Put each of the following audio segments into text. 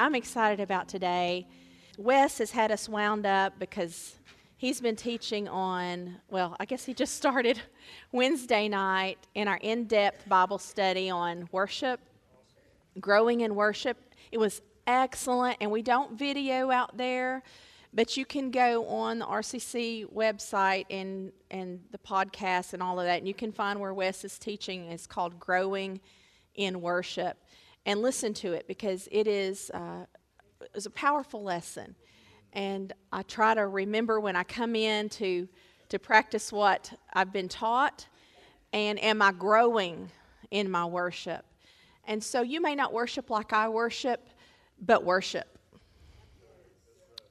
I'm excited about today. Wes has had us wound up because he's been teaching on, well, I guess he just started Wednesday night in our in depth Bible study on worship, growing in worship. It was excellent, and we don't video out there. But you can go on the RCC website and, and the podcast and all of that, and you can find where Wes is teaching. It's called Growing in Worship. And listen to it because it is, uh, is a powerful lesson. And I try to remember when I come in to, to practice what I've been taught, and am I growing in my worship? And so you may not worship like I worship, but worship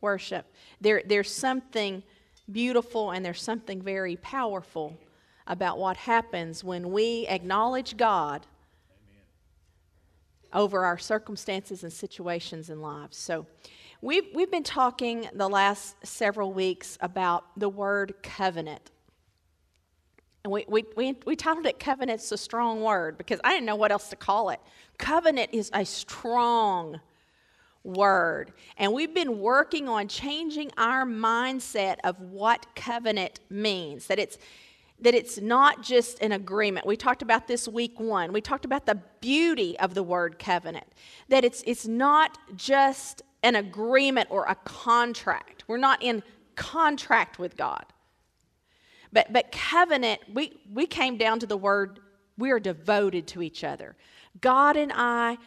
worship. There, there's something beautiful and there's something very powerful about what happens when we acknowledge God over our circumstances and situations in lives. So, we've, we've been talking the last several weeks about the word covenant. And we, we, we, we titled it Covenant's a Strong Word because I didn't know what else to call it. Covenant is a strong word. And we've been working on changing our mindset of what covenant means. That it's that it's not just an agreement. We talked about this week 1. We talked about the beauty of the word covenant. That it's it's not just an agreement or a contract. We're not in contract with God. But but covenant, we we came down to the word we are devoted to each other. God and I,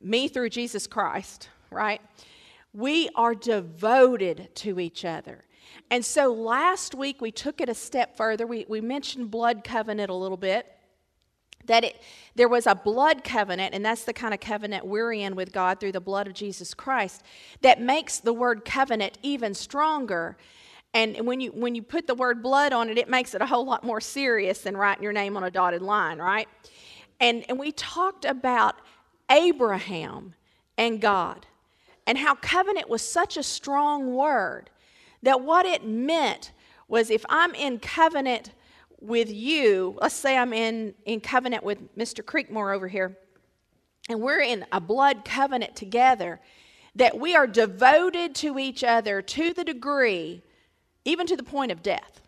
me through Jesus Christ, right? We are devoted to each other. And so last week we took it a step further. We, we mentioned blood covenant a little bit. That it, there was a blood covenant, and that's the kind of covenant we're in with God through the blood of Jesus Christ, that makes the word covenant even stronger. And when you, when you put the word blood on it, it makes it a whole lot more serious than writing your name on a dotted line, right? And, and we talked about Abraham and God and how covenant was such a strong word that what it meant was if I'm in covenant with you, let's say I'm in, in covenant with Mr. Creekmore over here, and we're in a blood covenant together, that we are devoted to each other to the degree, even to the point of death.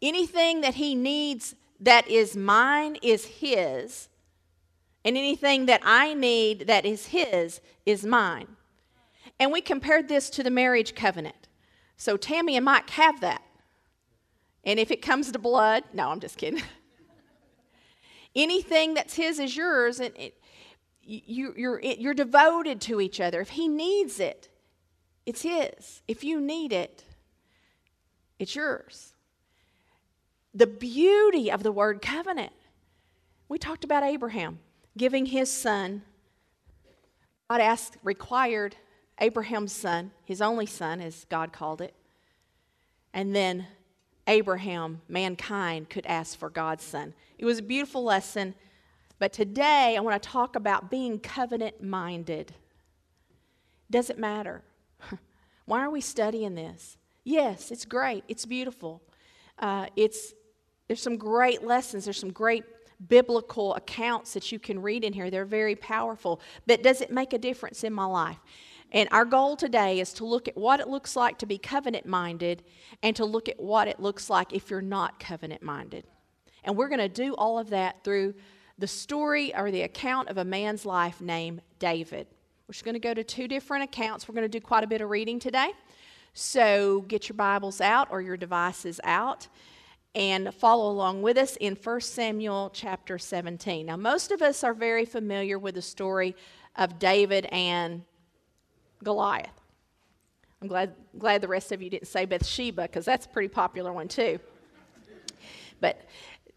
Anything that he needs that is mine is his, and anything that I need that is His is mine. And we compared this to the marriage covenant. So Tammy and Mike have that. And if it comes to blood, no, I'm just kidding. anything that's His is yours, and it, you, you're, you're devoted to each other. If He needs it, it's His. If you need it, it's yours. The beauty of the word covenant. We talked about Abraham giving his son, God asked, required Abraham's son, his only son, as God called it. And then Abraham, mankind, could ask for God's son. It was a beautiful lesson. But today I want to talk about being covenant minded. Does it matter? Why are we studying this? Yes, it's great. It's beautiful. Uh, it's, there's some great lessons. There's some great biblical accounts that you can read in here. They're very powerful. But does it make a difference in my life? And our goal today is to look at what it looks like to be covenant minded and to look at what it looks like if you're not covenant minded. And we're going to do all of that through the story or the account of a man's life named David. We're just going to go to two different accounts. We're going to do quite a bit of reading today. So get your Bibles out or your devices out and follow along with us in 1 Samuel chapter 17. Now, most of us are very familiar with the story of David and Goliath. I'm glad, glad the rest of you didn't say Bathsheba because that's a pretty popular one too. But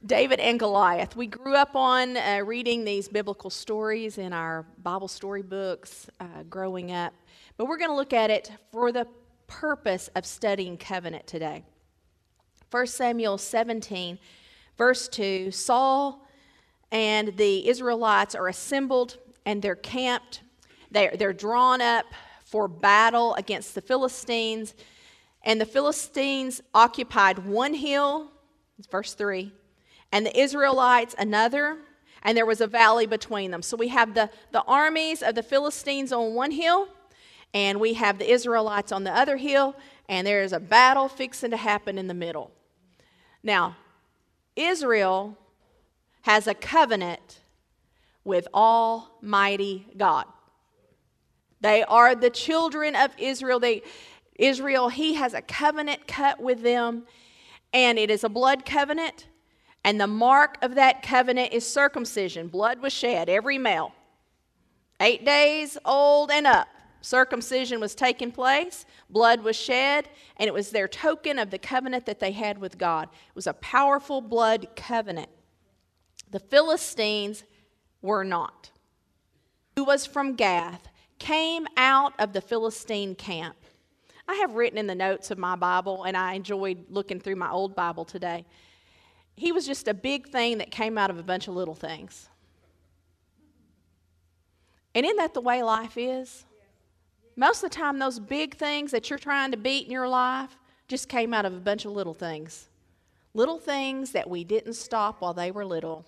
David and Goliath. We grew up on uh, reading these biblical stories in our Bible story books uh, growing up, but we're going to look at it for the purpose of studying covenant today. 1 Samuel 17, verse 2 Saul and the Israelites are assembled and they're camped. They're, they're drawn up for battle against the Philistines. And the Philistines occupied one hill, verse 3, and the Israelites another. and there was a valley between them. So we have the, the armies of the Philistines on one hill, and we have the Israelites on the other hill, and there is a battle fixing to happen in the middle. Now, Israel has a covenant with Almighty God. They are the children of Israel. They, Israel, he has a covenant cut with them, and it is a blood covenant. And the mark of that covenant is circumcision. Blood was shed, every male, eight days old and up. Circumcision was taking place, blood was shed, and it was their token of the covenant that they had with God. It was a powerful blood covenant. The Philistines were not. Who was from Gath came out of the Philistine camp. I have written in the notes of my Bible, and I enjoyed looking through my old Bible today. He was just a big thing that came out of a bunch of little things. And isn't that the way life is? Most of the time, those big things that you're trying to beat in your life just came out of a bunch of little things. Little things that we didn't stop while they were little.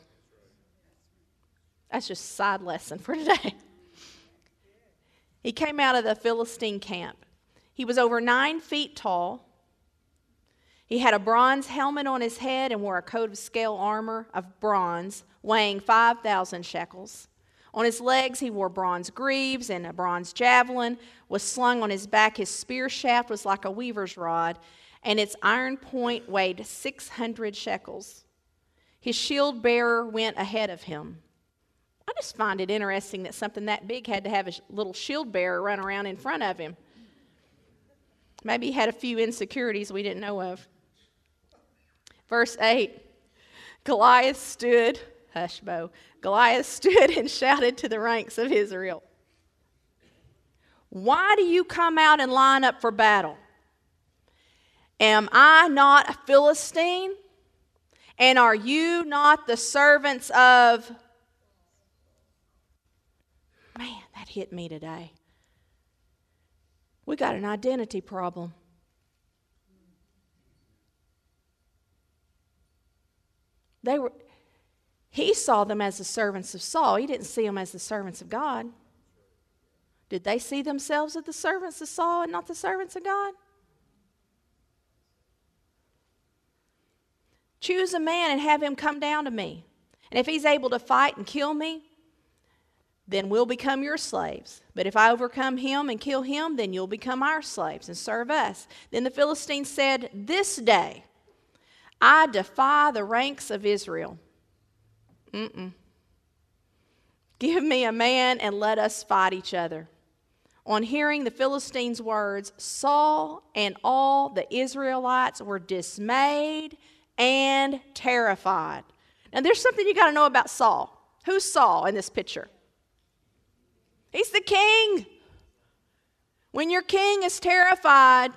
That's just a side lesson for today. He came out of the Philistine camp. He was over nine feet tall. He had a bronze helmet on his head and wore a coat of scale armor of bronze, weighing 5,000 shekels. On his legs, he wore bronze greaves, and a bronze javelin was slung on his back. His spear shaft was like a weaver's rod, and its iron point weighed 600 shekels. His shield bearer went ahead of him. I just find it interesting that something that big had to have a little shield bearer run around in front of him. Maybe he had a few insecurities we didn't know of. Verse 8 Goliath stood, hush, Bo, Goliath stood and shouted to the ranks of Israel, Why do you come out and line up for battle? Am I not a Philistine? And are you not the servants of. Man, that hit me today. We got an identity problem. They were he saw them as the servants of Saul. He didn't see them as the servants of God. Did they see themselves as the servants of Saul and not the servants of God? Choose a man and have him come down to me. And if he's able to fight and kill me, then we'll become your slaves. But if I overcome him and kill him, then you'll become our slaves and serve us. Then the Philistines said, This day I defy the ranks of Israel. Mm-mm. Give me a man and let us fight each other. On hearing the Philistines' words, Saul and all the Israelites were dismayed and terrified. Now, there's something you got to know about Saul. Who's Saul in this picture? He's the king. When your king is terrified,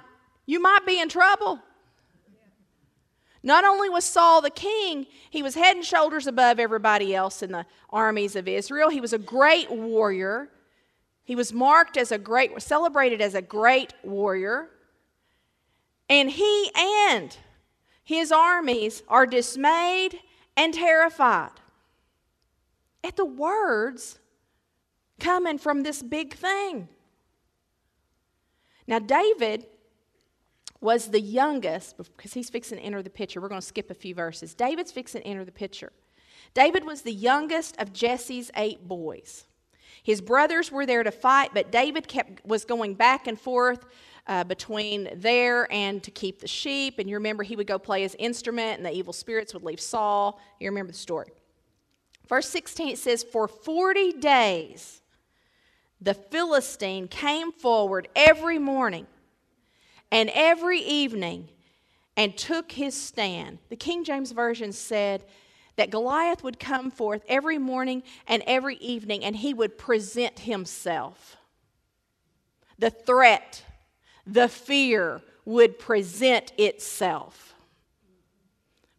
you might be in trouble. Not only was Saul the king, he was head and shoulders above everybody else in the armies of Israel. He was a great warrior. He was marked as a great, celebrated as a great warrior. And he and his armies are dismayed and terrified at the words coming from this big thing. Now, David was the youngest, because he's fixing to enter the picture. We're going to skip a few verses. David's fixing to enter the picture. David was the youngest of Jesse's eight boys. His brothers were there to fight, but David kept was going back and forth uh, between there and to keep the sheep. And you remember he would go play his instrument, and the evil spirits would leave Saul. You remember the story. Verse 16 it says, For 40 days the Philistine came forward every morning and every evening and took his stand. The King James Version said that Goliath would come forth every morning and every evening and he would present himself. The threat, the fear would present itself.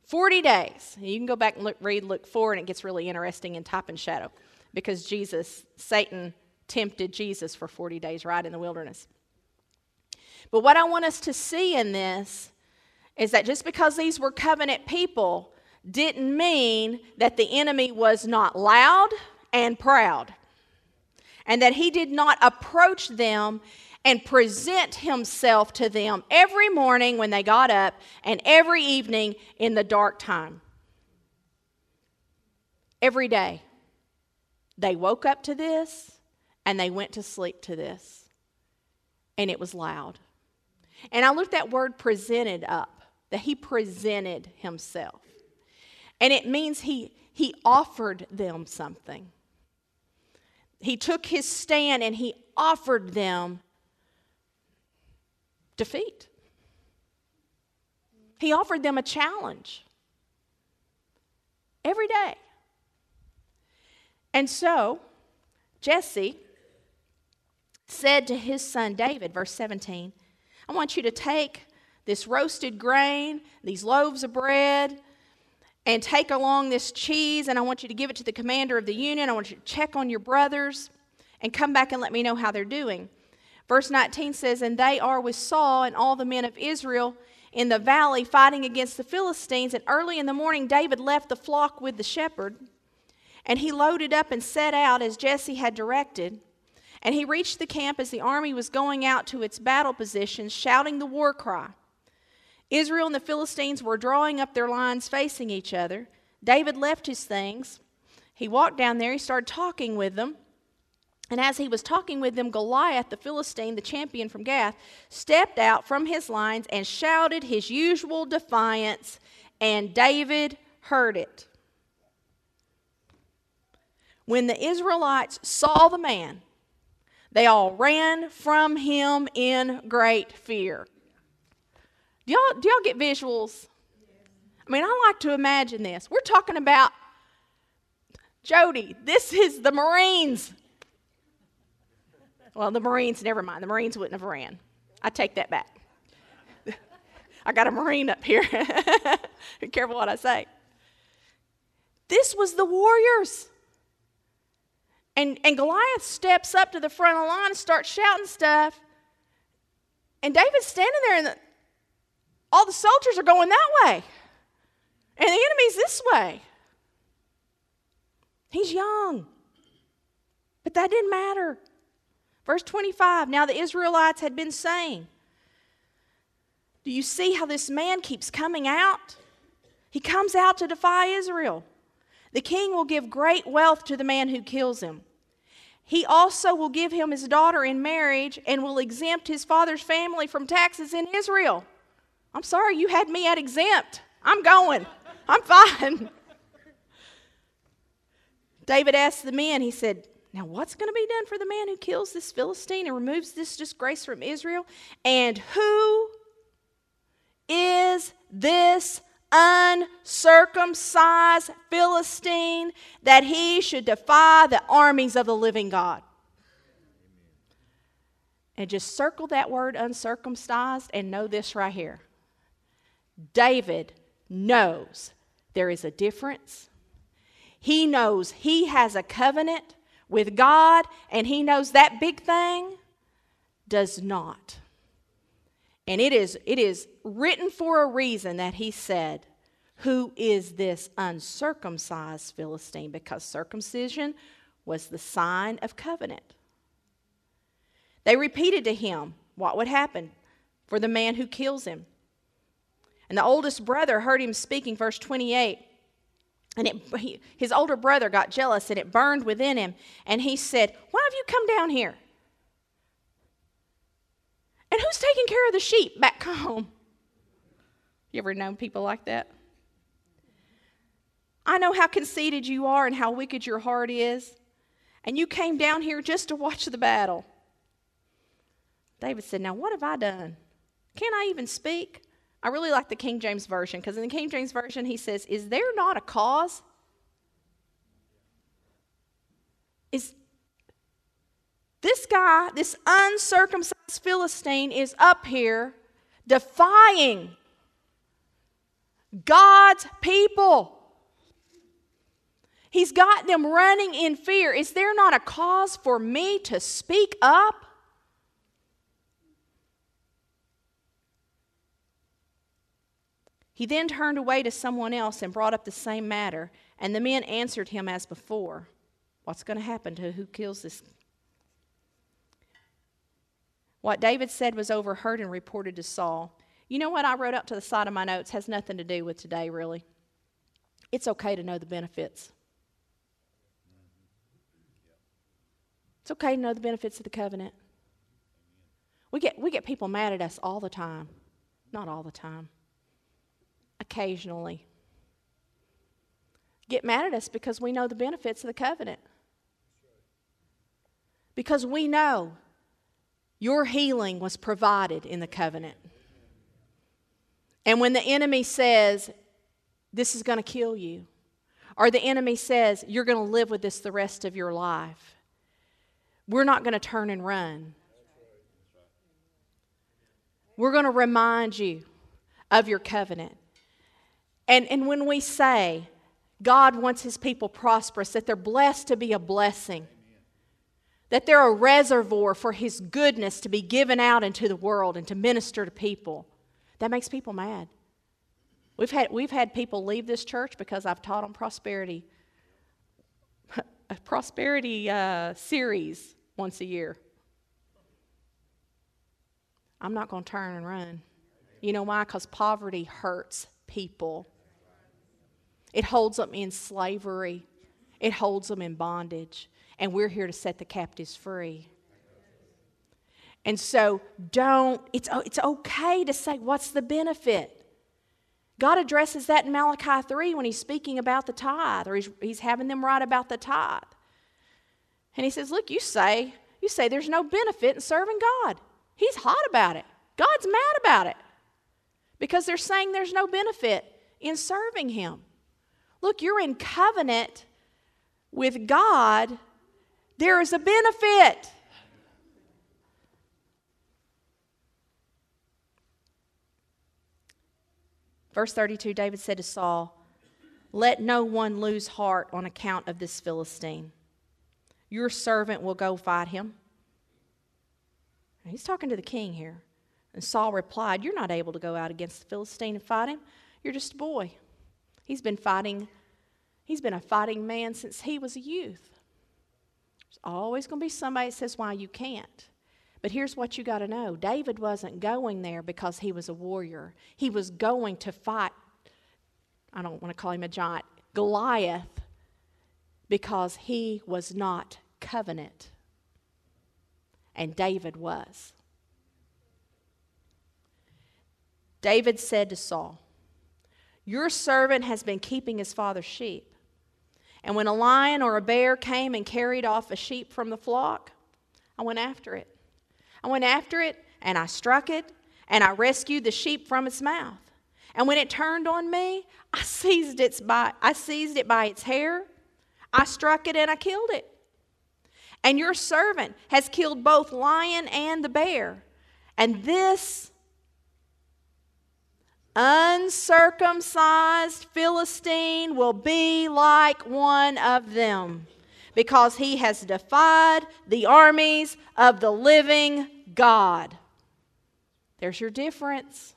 40 days. You can go back and look, read Luke 4, and it gets really interesting in type and shadow because Jesus, Satan tempted Jesus for 40 days right in the wilderness. But what I want us to see in this is that just because these were covenant people didn't mean that the enemy was not loud and proud, and that he did not approach them and present himself to them every morning when they got up and every evening in the dark time. Every day. They woke up to this and they went to sleep to this. And it was loud. And I looked that word presented up, that he presented himself. And it means he, he offered them something. He took his stand and he offered them defeat. He offered them a challenge every day. And so, Jesse said to his son David, verse 17, I want you to take this roasted grain, these loaves of bread, and take along this cheese, and I want you to give it to the commander of the union. I want you to check on your brothers and come back and let me know how they're doing. Verse 19 says, And they are with Saul and all the men of Israel in the valley fighting against the Philistines. And early in the morning, David left the flock with the shepherd, and he loaded up and set out as Jesse had directed. And he reached the camp as the army was going out to its battle positions, shouting the war cry. Israel and the Philistines were drawing up their lines facing each other. David left his things. He walked down there, he started talking with them. And as he was talking with them, Goliath, the Philistine, the champion from Gath, stepped out from his lines and shouted his usual defiance, and David heard it. When the Israelites saw the man, they all ran from him in great fear. Do y'all, do y'all get visuals? I mean, I like to imagine this. We're talking about Jody. This is the Marines well, the Marines, never mind. The Marines wouldn't have ran. I take that back. I got a Marine up here. Be careful what I say. This was the warriors. And, and Goliath steps up to the front of the line and starts shouting stuff. And David's standing there, and the, all the soldiers are going that way. And the enemy's this way. He's young. But that didn't matter. Verse 25 Now the Israelites had been saying, Do you see how this man keeps coming out? He comes out to defy Israel. The king will give great wealth to the man who kills him. He also will give him his daughter in marriage and will exempt his father's family from taxes in Israel. I'm sorry, you had me at exempt. I'm going. I'm fine. David asked the men, he said, now, what's going to be done for the man who kills this Philistine and removes this disgrace from Israel? And who is this uncircumcised Philistine that he should defy the armies of the living God? And just circle that word uncircumcised and know this right here. David knows there is a difference. He knows he has a covenant with God and he knows that big thing does not. And it is, it is written for a reason that he said, Who is this uncircumcised Philistine? Because circumcision was the sign of covenant. They repeated to him what would happen for the man who kills him. And the oldest brother heard him speaking, verse 28. And it, his older brother got jealous and it burned within him. And he said, Why have you come down here? And who's taking care of the sheep back home? You ever known people like that? I know how conceited you are and how wicked your heart is. And you came down here just to watch the battle. David said, Now, what have I done? Can I even speak? I really like the King James Version because in the King James Version he says, Is there not a cause? Is this guy, this uncircumcised Philistine, is up here defying God's people. He's got them running in fear. Is there not a cause for me to speak up? He then turned away to someone else and brought up the same matter, and the men answered him as before. What's going to happen to who kills this? What David said was overheard and reported to Saul. You know what I wrote up to the side of my notes has nothing to do with today, really. It's okay to know the benefits. It's okay to know the benefits of the covenant. We get, we get people mad at us all the time. Not all the time occasionally get mad at us because we know the benefits of the covenant. Because we know your healing was provided in the covenant. And when the enemy says, This is going to kill you, or the enemy says, You're going to live with this the rest of your life, we're not going to turn and run. We're going to remind you of your covenant. And, and when we say God wants his people prosperous, that they're blessed to be a blessing, that they're a reservoir for his goodness to be given out into the world and to minister to people, that makes people mad. We've had, we've had people leave this church because I've taught on prosperity, a prosperity uh, series once a year. I'm not going to turn and run. You know why? Because poverty hurts people. It holds them in slavery, it holds them in bondage. And we're here to set the captives free. And so don't, it's, it's okay to say, what's the benefit? God addresses that in Malachi 3 when he's speaking about the tithe, or he's, he's having them write about the tithe. And he says, Look, you say, you say there's no benefit in serving God. He's hot about it. God's mad about it. Because they're saying there's no benefit in serving him. Look, you're in covenant with God, there is a benefit. Verse 32 David said to Saul, Let no one lose heart on account of this Philistine. Your servant will go fight him. He's talking to the king here. And Saul replied, You're not able to go out against the Philistine and fight him. You're just a boy. He's been fighting, he's been a fighting man since he was a youth. There's always going to be somebody that says why you can't. But here's what you got to know David wasn't going there because he was a warrior, he was going to fight. I don't want to call him a giant, Goliath, because he was not covenant. And David was. David said to Saul, your servant has been keeping his father's sheep. And when a lion or a bear came and carried off a sheep from the flock, I went after it. I went after it and I struck it and I rescued the sheep from its mouth. And when it turned on me, I seized, its by, I seized it by its hair, I struck it and I killed it. And your servant has killed both lion and the bear. And this uncircumcised Philistine will be like one of them because he has defied the armies of the living God. There's your difference.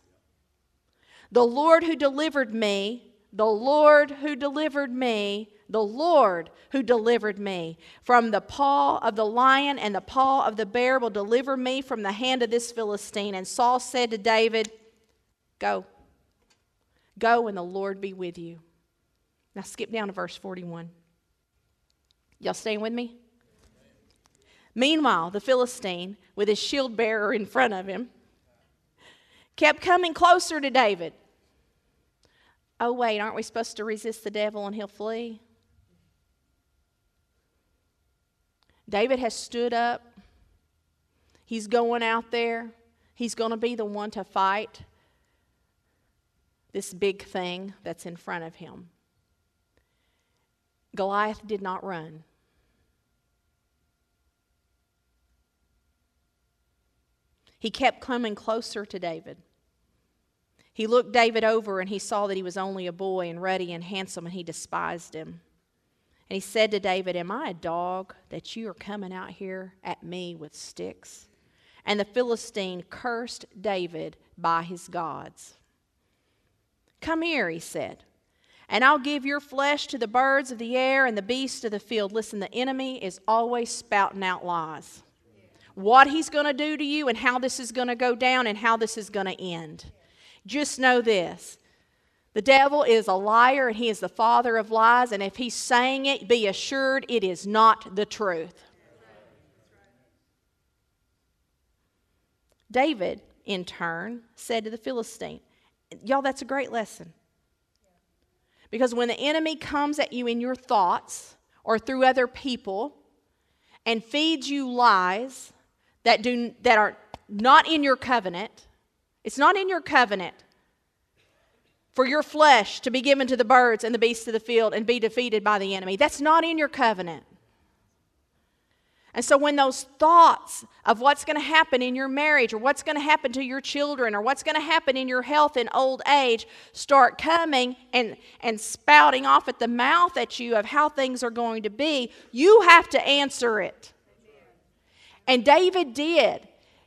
The Lord who delivered me, the Lord who delivered me, the Lord who delivered me from the paw of the lion and the paw of the bear will deliver me from the hand of this Philistine. And Saul said to David, Go. Go and the Lord be with you. Now skip down to verse 41. Y'all staying with me? Meanwhile, the Philistine, with his shield bearer in front of him, kept coming closer to David. Oh, wait, aren't we supposed to resist the devil and he'll flee? David has stood up. He's going out there. He's going to be the one to fight this big thing that's in front of him. Goliath did not run. He kept coming closer to David. He looked David over and he saw that he was only a boy and ruddy and handsome, and he despised him. And he said to David, Am I a dog that you are coming out here at me with sticks? And the Philistine cursed David by his gods. Come here, he said, and I'll give your flesh to the birds of the air and the beasts of the field. Listen, the enemy is always spouting out lies. What he's going to do to you and how this is going to go down and how this is going to end. Just know this the devil is a liar and he is the father of lies, and if he's saying it, be assured it is not the truth. David, in turn, said to the Philistine, Y'all, that's a great lesson. Because when the enemy comes at you in your thoughts or through other people and feeds you lies that, do, that are not in your covenant, it's not in your covenant for your flesh to be given to the birds and the beasts of the field and be defeated by the enemy. That's not in your covenant. And so, when those thoughts of what's going to happen in your marriage or what's going to happen to your children or what's going to happen in your health in old age start coming and, and spouting off at the mouth at you of how things are going to be, you have to answer it. And David did.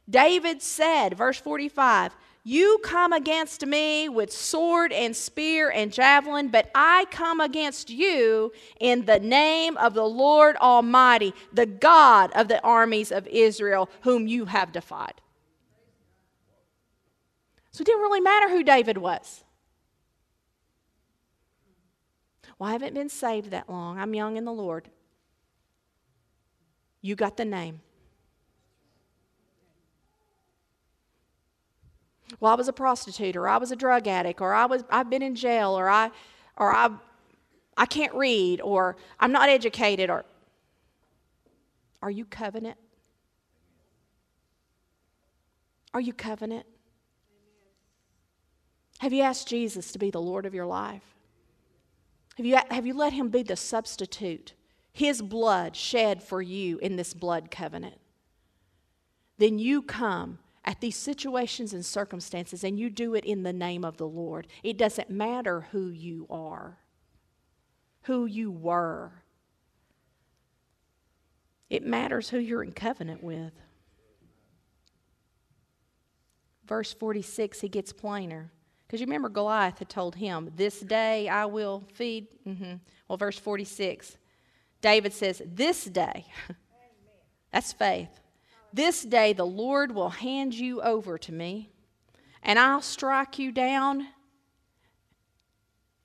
David said, verse 45, you come against me with sword and spear and javelin, but I come against you in the name of the Lord Almighty, the God of the armies of Israel, whom you have defied. So it didn't really matter who David was. Well, I haven't been saved that long. I'm young in the Lord. You got the name. Well, I was a prostitute, or I was a drug addict, or I was, I've been in jail, or I, or I, I can't read, or I'm not educated, or are you covenant? Are you covenant? Have you asked Jesus to be the Lord of your life? Have you, have you let him be the substitute? His blood shed for you in this blood covenant. Then you come at these situations and circumstances, and you do it in the name of the Lord. It doesn't matter who you are, who you were. It matters who you're in covenant with. Verse 46, he gets plainer. Because you remember Goliath had told him, This day I will feed. Mm-hmm. Well, verse 46, David says, This day. That's faith. This day the Lord will hand you over to me, and I'll strike you down,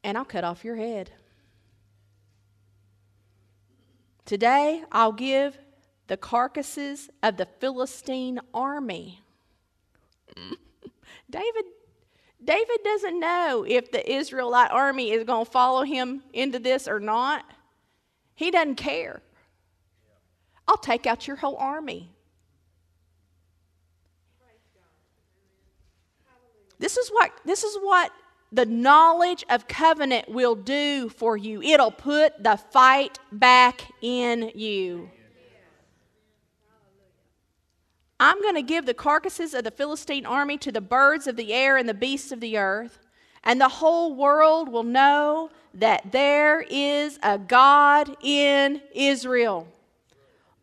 and I'll cut off your head. Today I'll give the carcasses of the Philistine army. David David doesn't know if the Israelite army is going to follow him into this or not. He doesn't care. I'll take out your whole army. This is what this is what the knowledge of covenant will do for you. It'll put the fight back in you. I'm going to give the carcasses of the Philistine army to the birds of the air and the beasts of the earth, and the whole world will know that there is a God in Israel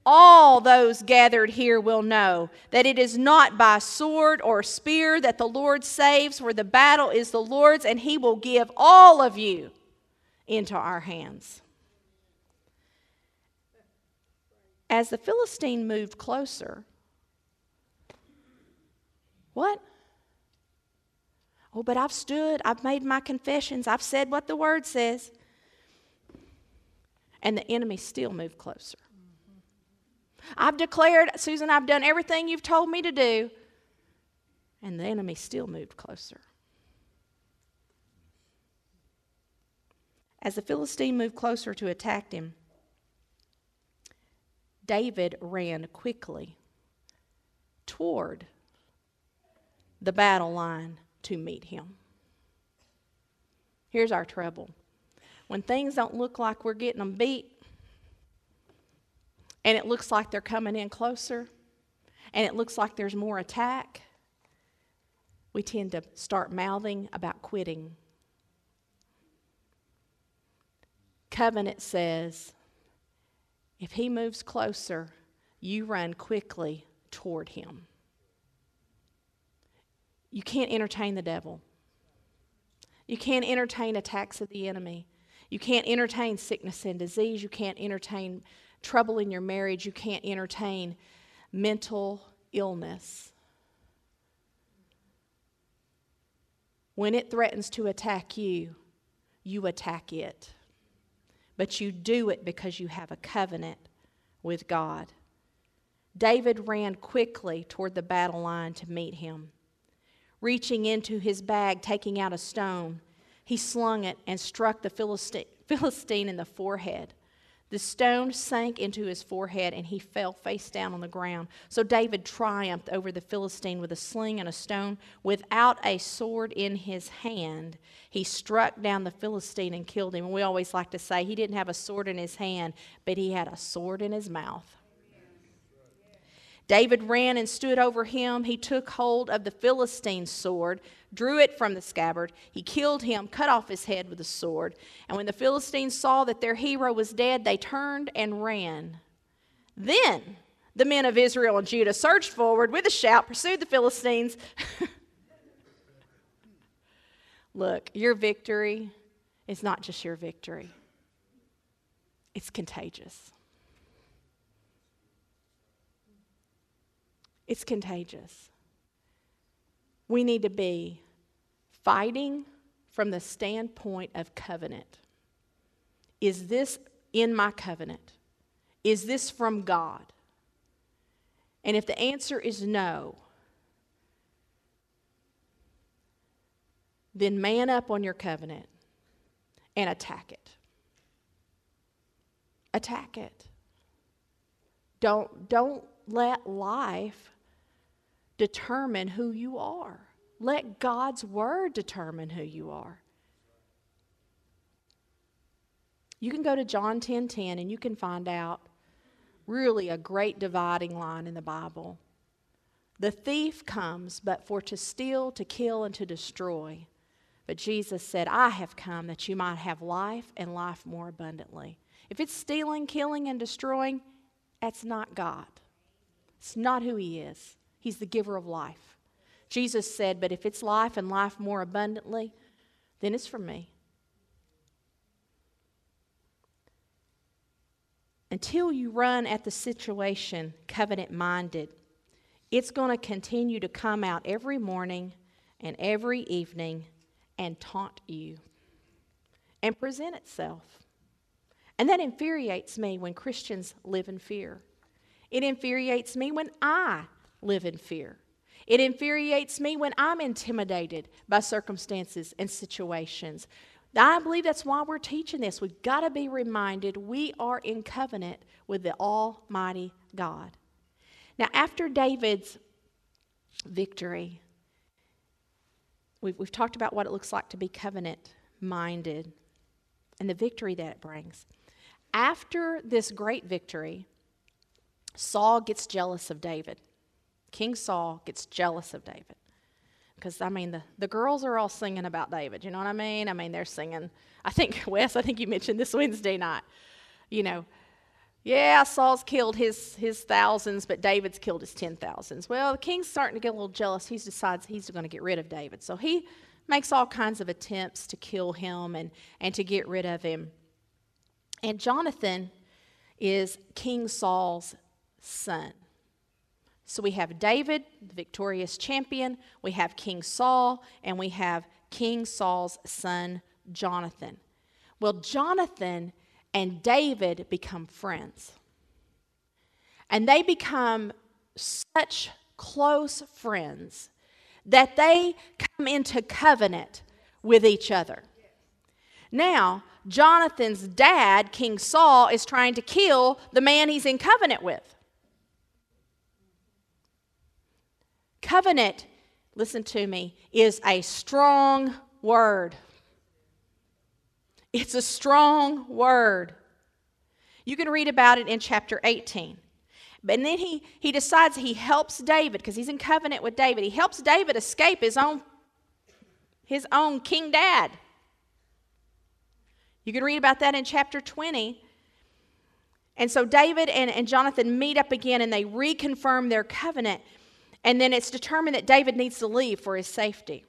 all those gathered here will know that it is not by sword or spear that the Lord saves, for the battle is the Lord's, and he will give all of you into our hands. As the Philistine moved closer, what? Oh, but I've stood, I've made my confessions, I've said what the word says. And the enemy still moved closer. I've declared, Susan, I've done everything you've told me to do. And the enemy still moved closer. As the Philistine moved closer to attack him, David ran quickly toward the battle line to meet him. Here's our trouble. When things don't look like we're getting them beat, and it looks like they're coming in closer, and it looks like there's more attack, we tend to start mouthing about quitting. Covenant says if he moves closer, you run quickly toward him. You can't entertain the devil. You can't entertain attacks of the enemy. You can't entertain sickness and disease. You can't entertain trouble in your marriage. You can't entertain mental illness. When it threatens to attack you, you attack it. But you do it because you have a covenant with God. David ran quickly toward the battle line to meet him. Reaching into his bag, taking out a stone, he slung it and struck the Philistine in the forehead. The stone sank into his forehead and he fell face down on the ground. So David triumphed over the Philistine with a sling and a stone. Without a sword in his hand, he struck down the Philistine and killed him. And we always like to say he didn't have a sword in his hand, but he had a sword in his mouth. David ran and stood over him. He took hold of the Philistine's sword, drew it from the scabbard. He killed him, cut off his head with a sword. And when the Philistines saw that their hero was dead, they turned and ran. Then the men of Israel and Judah surged forward with a shout, pursued the Philistines. Look, your victory is not just your victory, it's contagious. It's contagious. We need to be fighting from the standpoint of covenant. Is this in my covenant? Is this from God? And if the answer is no, then man up on your covenant and attack it. Attack it. Don't, don't let life determine who you are. Let God's word determine who you are. You can go to John 10:10 10, 10, and you can find out really a great dividing line in the Bible. The thief comes but for to steal, to kill and to destroy. But Jesus said, "I have come that you might have life and life more abundantly." If it's stealing, killing and destroying, that's not God. It's not who he is. He's the giver of life. Jesus said, But if it's life and life more abundantly, then it's from me. Until you run at the situation covenant minded, it's going to continue to come out every morning and every evening and taunt you and present itself. And that infuriates me when Christians live in fear. It infuriates me when I live in fear. It infuriates me when I'm intimidated by circumstances and situations. I believe that's why we're teaching this. We've got to be reminded we are in covenant with the Almighty God. Now, after David's victory, we've, we've talked about what it looks like to be covenant minded and the victory that it brings. After this great victory, Saul gets jealous of David. King Saul gets jealous of David. Because, I mean, the, the girls are all singing about David. You know what I mean? I mean, they're singing. I think, Wes, I think you mentioned this Wednesday night. You know, yeah, Saul's killed his, his thousands, but David's killed his ten thousands. Well, the king's starting to get a little jealous. He decides he's going to get rid of David. So he makes all kinds of attempts to kill him and, and to get rid of him. And Jonathan is King Saul's son. So we have David, the victorious champion, we have King Saul, and we have King Saul's son, Jonathan. Well, Jonathan and David become friends. And they become such close friends that they come into covenant with each other. Now, Jonathan's dad, King Saul, is trying to kill the man he's in covenant with. Covenant, listen to me, is a strong word. It's a strong word. You can read about it in chapter 18. But then he, he decides he helps David because he's in covenant with David. He helps David escape his own, his own king dad. You can read about that in chapter 20. And so David and, and Jonathan meet up again and they reconfirm their covenant. And then it's determined that David needs to leave for his safety.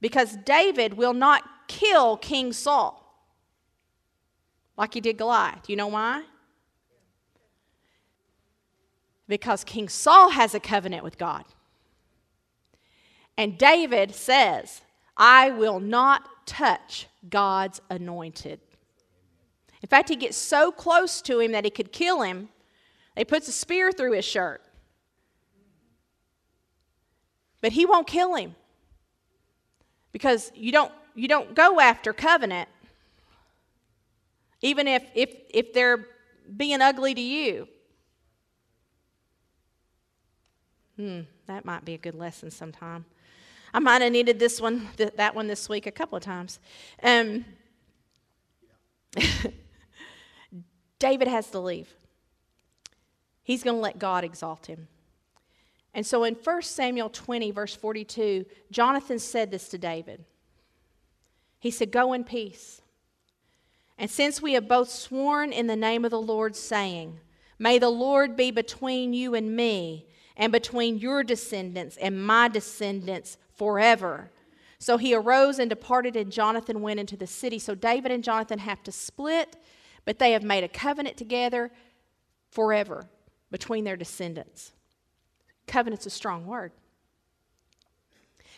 because David will not kill King Saul like he did Goliath. You know why? Because King Saul has a covenant with God. And David says, I will not touch God's anointed. In fact, he gets so close to him that he could kill him. He puts a spear through his shirt. But he won't kill him. Because you don't you don't go after covenant even if if if they're being ugly to you. Hmm, that might be a good lesson sometime. I might have needed this one, th- that one this week a couple of times. Um, David has to leave. He's going to let God exalt him. And so in 1 Samuel 20, verse 42, Jonathan said this to David. He said, Go in peace. And since we have both sworn in the name of the Lord, saying, May the Lord be between you and me, and between your descendants and my descendants forever. So he arose and departed, and Jonathan went into the city. So David and Jonathan have to split, but they have made a covenant together forever between their descendants. Covenant's a strong word.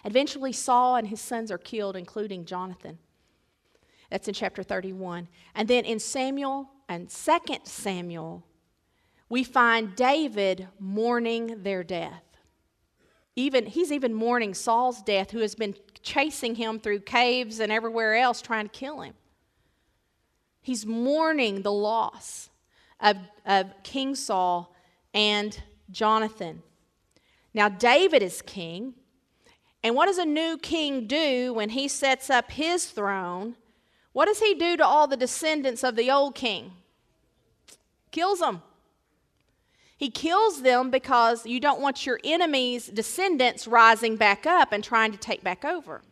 Eventually, Saul and his sons are killed, including Jonathan. That's in chapter 31. And then in Samuel and 2 Samuel, we find David mourning their death. Even, he's even mourning Saul's death, who has been chasing him through caves and everywhere else trying to kill him. He's mourning the loss of, of King Saul and Jonathan. Now, David is king. And what does a new king do when he sets up his throne? What does he do to all the descendants of the old king? Kills them. He kills them because you don't want your enemy's descendants rising back up and trying to take back over.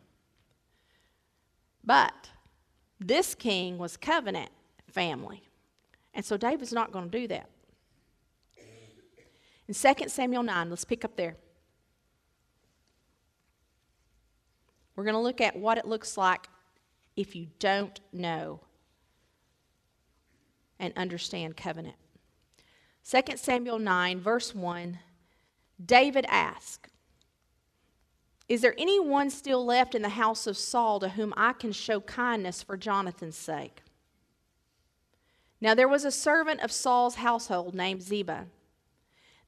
But this king was covenant family. And so David's not going to do that. In 2 Samuel 9, let's pick up there. We're going to look at what it looks like if you don't know and understand covenant. 2 Samuel 9, verse 1 David asked, Is there anyone still left in the house of Saul to whom I can show kindness for Jonathan's sake? Now there was a servant of Saul's household named Ziba.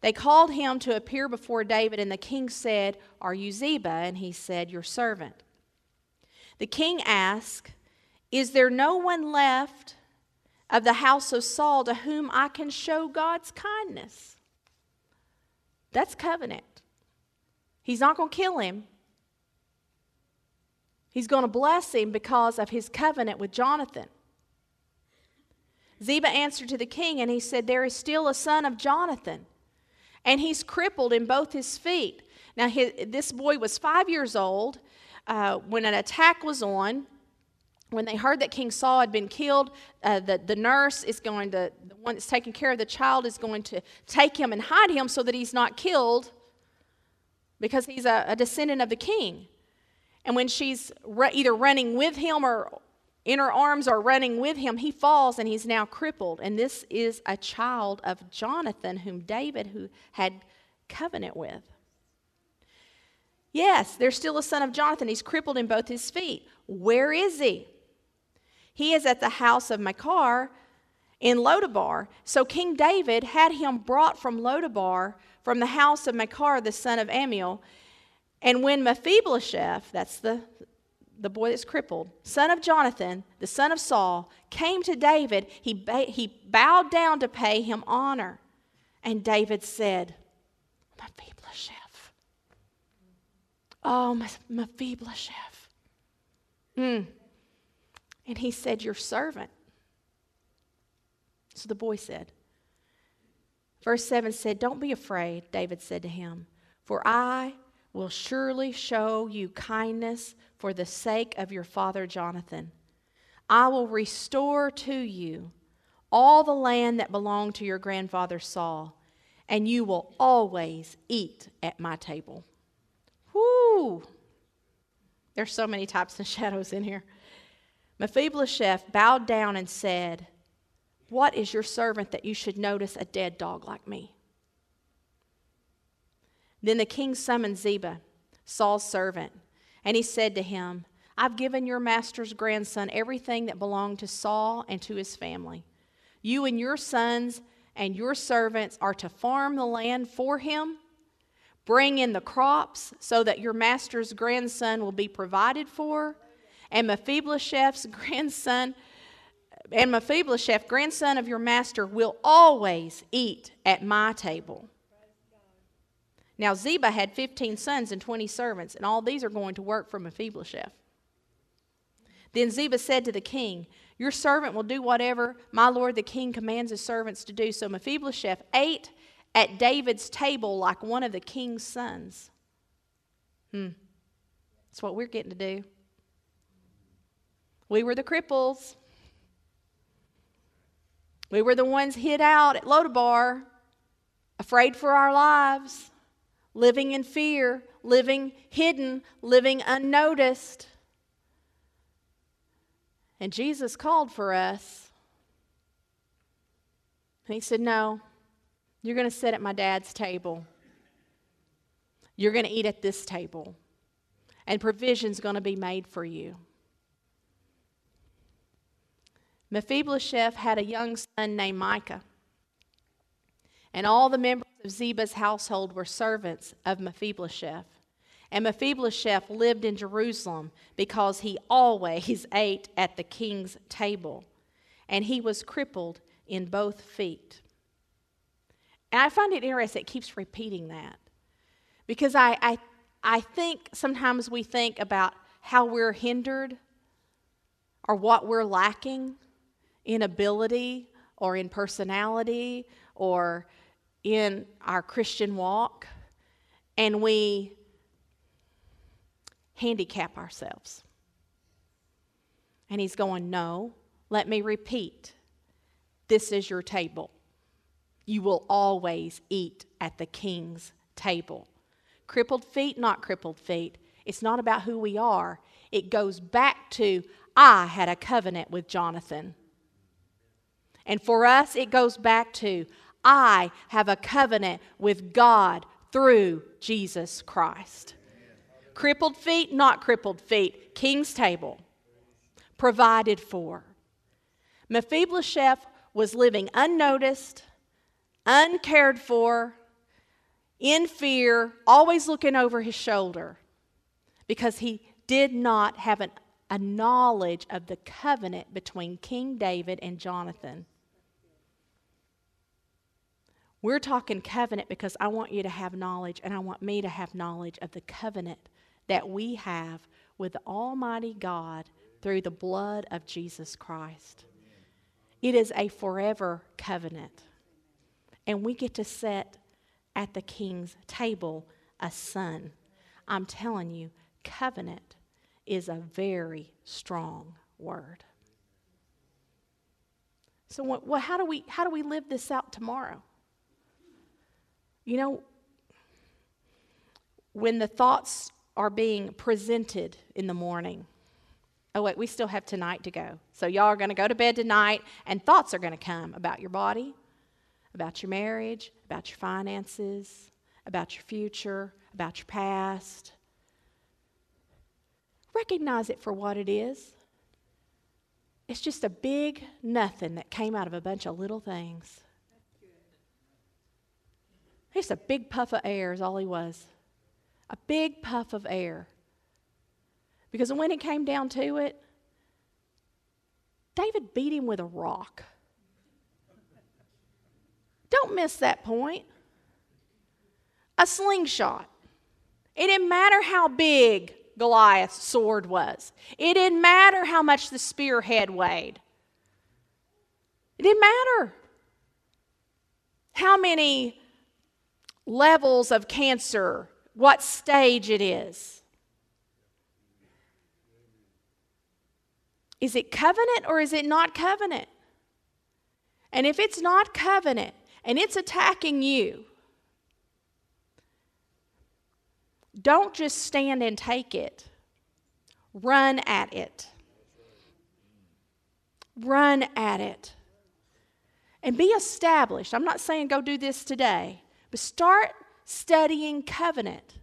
They called him to appear before David, and the king said, Are you Ziba? And he said, Your servant. The king asked, Is there no one left of the house of Saul to whom I can show God's kindness? That's covenant. He's not going to kill him. He's going to bless him because of his covenant with Jonathan. Ziba answered to the king and he said, There is still a son of Jonathan and he's crippled in both his feet. Now, his, this boy was five years old uh, when an attack was on. When they heard that King Saul had been killed, uh, the, the nurse is going to, the one that's taking care of the child is going to take him and hide him so that he's not killed because he's a, a descendant of the king. And when she's re- either running with him or in her arms are running with him, he falls and he's now crippled. And this is a child of Jonathan, whom David who had covenant with. Yes, there's still a son of Jonathan. He's crippled in both his feet. Where is he? He is at the house of Machir in Lodabar. So King David had him brought from Lodabar, from the house of Machir, the son of Amiel. And when Mephibosheth, that's the the boy that's crippled, son of Jonathan, the son of Saul, came to David, he, ba- he bowed down to pay him honor. And David said, Mephibosheth. Oh, Mephibosheth. Mm. And he said, Your servant. So the boy said, Verse 7 said, Don't be afraid, David said to him, for I will surely show you kindness for the sake of your father Jonathan. I will restore to you all the land that belonged to your grandfather Saul, and you will always eat at my table. Whoo! There's so many types and shadows in here. Mephibosheth bowed down and said, What is your servant that you should notice a dead dog like me? Then the king summoned Ziba, Saul's servant, and he said to him, I've given your master's grandson everything that belonged to Saul and to his family. You and your sons and your servants are to farm the land for him, bring in the crops so that your master's grandson will be provided for, and Mephibosheth's grandson and Mephibosheth, grandson of your master, will always eat at my table. Now Ziba had 15 sons and 20 servants, and all these are going to work for Mephibosheth. Then Ziba said to the king, Your servant will do whatever my lord the king commands his servants to do. So Mephibosheth ate at David's table like one of the king's sons. Hmm. That's what we're getting to do. We were the cripples. We were the ones hid out at Lodabar, afraid for our lives, living in fear, living hidden, living unnoticed. And Jesus called for us. And he said, No, you're going to sit at my dad's table. You're going to eat at this table. And provision's going to be made for you. Mephibosheth had a young son named Micah. And all the members of Ziba's household were servants of Mephibosheth. And Mephibosheth lived in Jerusalem because he always ate at the king's table, and he was crippled in both feet. And I find it interesting, it keeps repeating that. Because I, I, I think sometimes we think about how we're hindered or what we're lacking in ability or in personality or in our Christian walk, and we handicap ourselves. And he's going, No, let me repeat. This is your table. You will always eat at the king's table. Crippled feet, not crippled feet. It's not about who we are. It goes back to, I had a covenant with Jonathan. And for us, it goes back to, I have a covenant with God through Jesus Christ. Crippled feet, not crippled feet. King's table. Provided for. Mephibosheth was living unnoticed, uncared for, in fear, always looking over his shoulder because he did not have an, a knowledge of the covenant between King David and Jonathan. We're talking covenant because I want you to have knowledge and I want me to have knowledge of the covenant that we have with Almighty God through the blood of Jesus Christ. It is a forever covenant. And we get to sit at the king's table a son. I'm telling you, covenant is a very strong word. So, what, how, do we, how do we live this out tomorrow? You know, when the thoughts are being presented in the morning. Oh, wait, we still have tonight to go. So, y'all are going to go to bed tonight, and thoughts are going to come about your body, about your marriage, about your finances, about your future, about your past. Recognize it for what it is. It's just a big nothing that came out of a bunch of little things. Just a big puff of air is all he was a big puff of air. Because when it came down to it, David beat him with a rock. Don't miss that point. A slingshot. It didn't matter how big Goliath's sword was, it didn't matter how much the spearhead weighed. It didn't matter how many levels of cancer what stage it is. Is it covenant or is it not covenant? And if it's not covenant and it's attacking you, don't just stand and take it. run at it. Run at it. And be established. I'm not saying go do this today, but start studying covenant.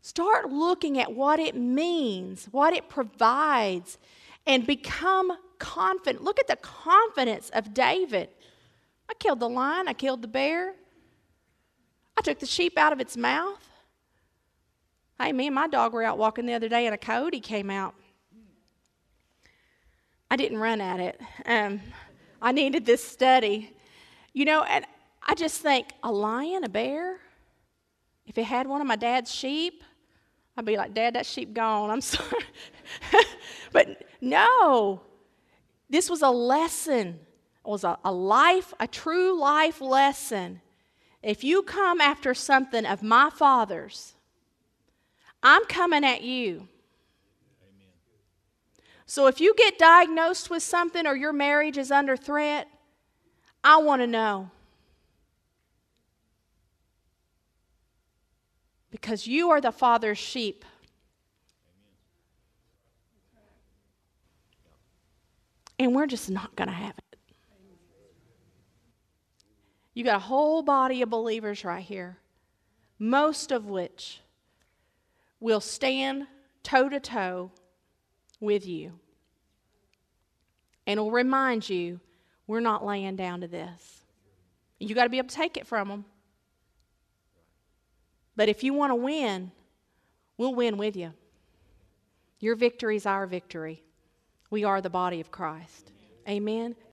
Start looking at what it means, what it provides, and become confident. Look at the confidence of David. I killed the lion, I killed the bear, I took the sheep out of its mouth. Hey, me and my dog were out walking the other day, and a coyote came out. I didn't run at it. Um, I needed this study. You know, and I just think a lion, a bear, if it had one of my dad's sheep, I'd be like, Dad, that sheep gone. I'm sorry. but no, this was a lesson. It was a, a life, a true life lesson. If you come after something of my father's, I'm coming at you. So if you get diagnosed with something or your marriage is under threat, I want to know. Because you are the Father's sheep. And we're just not going to have it. You got a whole body of believers right here, most of which will stand toe to toe with you. And will remind you we're not laying down to this. You got to be able to take it from them. But if you want to win, we'll win with you. Your victory is our victory. We are the body of Christ. Amen.